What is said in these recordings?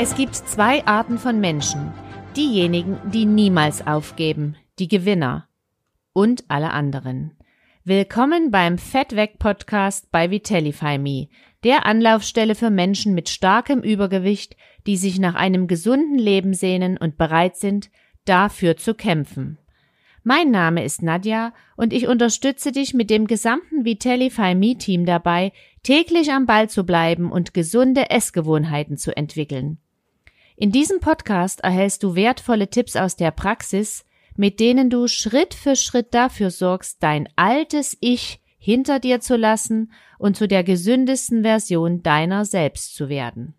Es gibt zwei Arten von Menschen. Diejenigen, die niemals aufgeben, die Gewinner und alle anderen. Willkommen beim Fettweg Podcast bei Vitellify Me, der Anlaufstelle für Menschen mit starkem Übergewicht, die sich nach einem gesunden Leben sehnen und bereit sind, dafür zu kämpfen. Mein Name ist Nadja und ich unterstütze dich mit dem gesamten Vitellify Me Team dabei, täglich am Ball zu bleiben und gesunde Essgewohnheiten zu entwickeln. In diesem Podcast erhältst du wertvolle Tipps aus der Praxis, mit denen du Schritt für Schritt dafür sorgst, dein altes Ich hinter dir zu lassen und zu der gesündesten Version deiner selbst zu werden.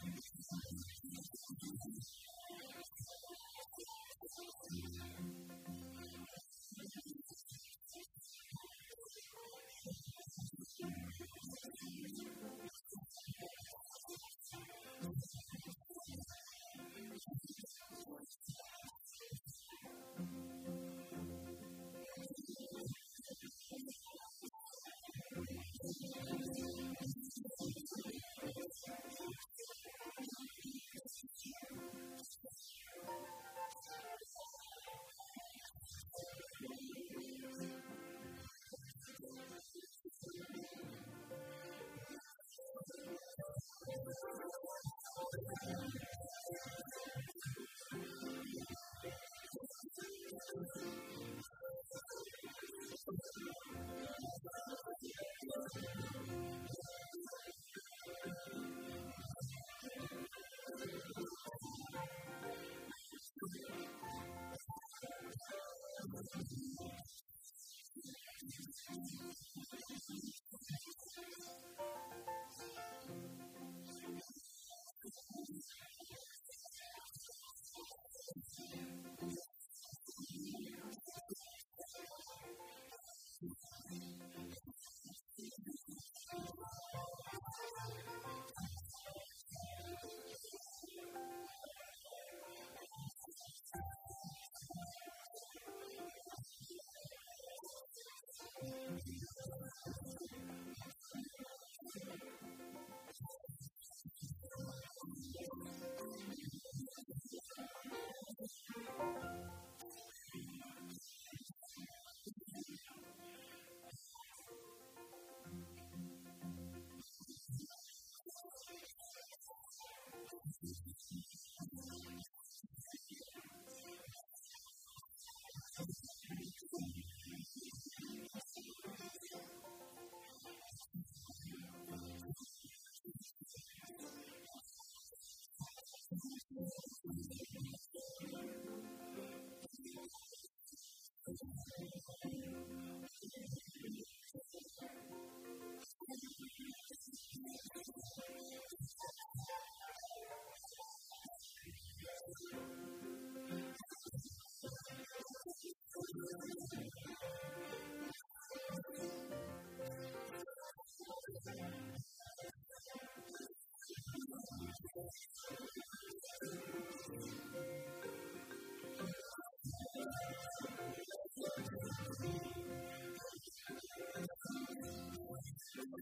どうも。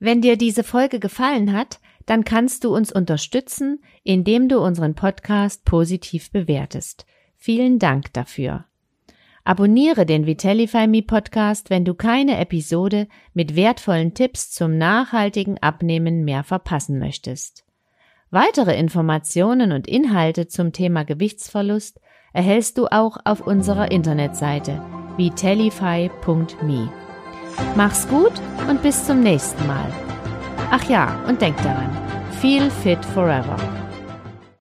Wenn dir diese Folge gefallen hat, dann kannst du uns unterstützen, indem du unseren Podcast positiv bewertest. Vielen Dank dafür. Abonniere den Vitellify Me Podcast, wenn du keine Episode mit wertvollen Tipps zum nachhaltigen Abnehmen mehr verpassen möchtest. Weitere Informationen und Inhalte zum Thema Gewichtsverlust erhältst du auch auf unserer Internetseite vitellify.me. Mach's gut und bis zum nächsten Mal. Ach ja, und denk daran, feel fit forever.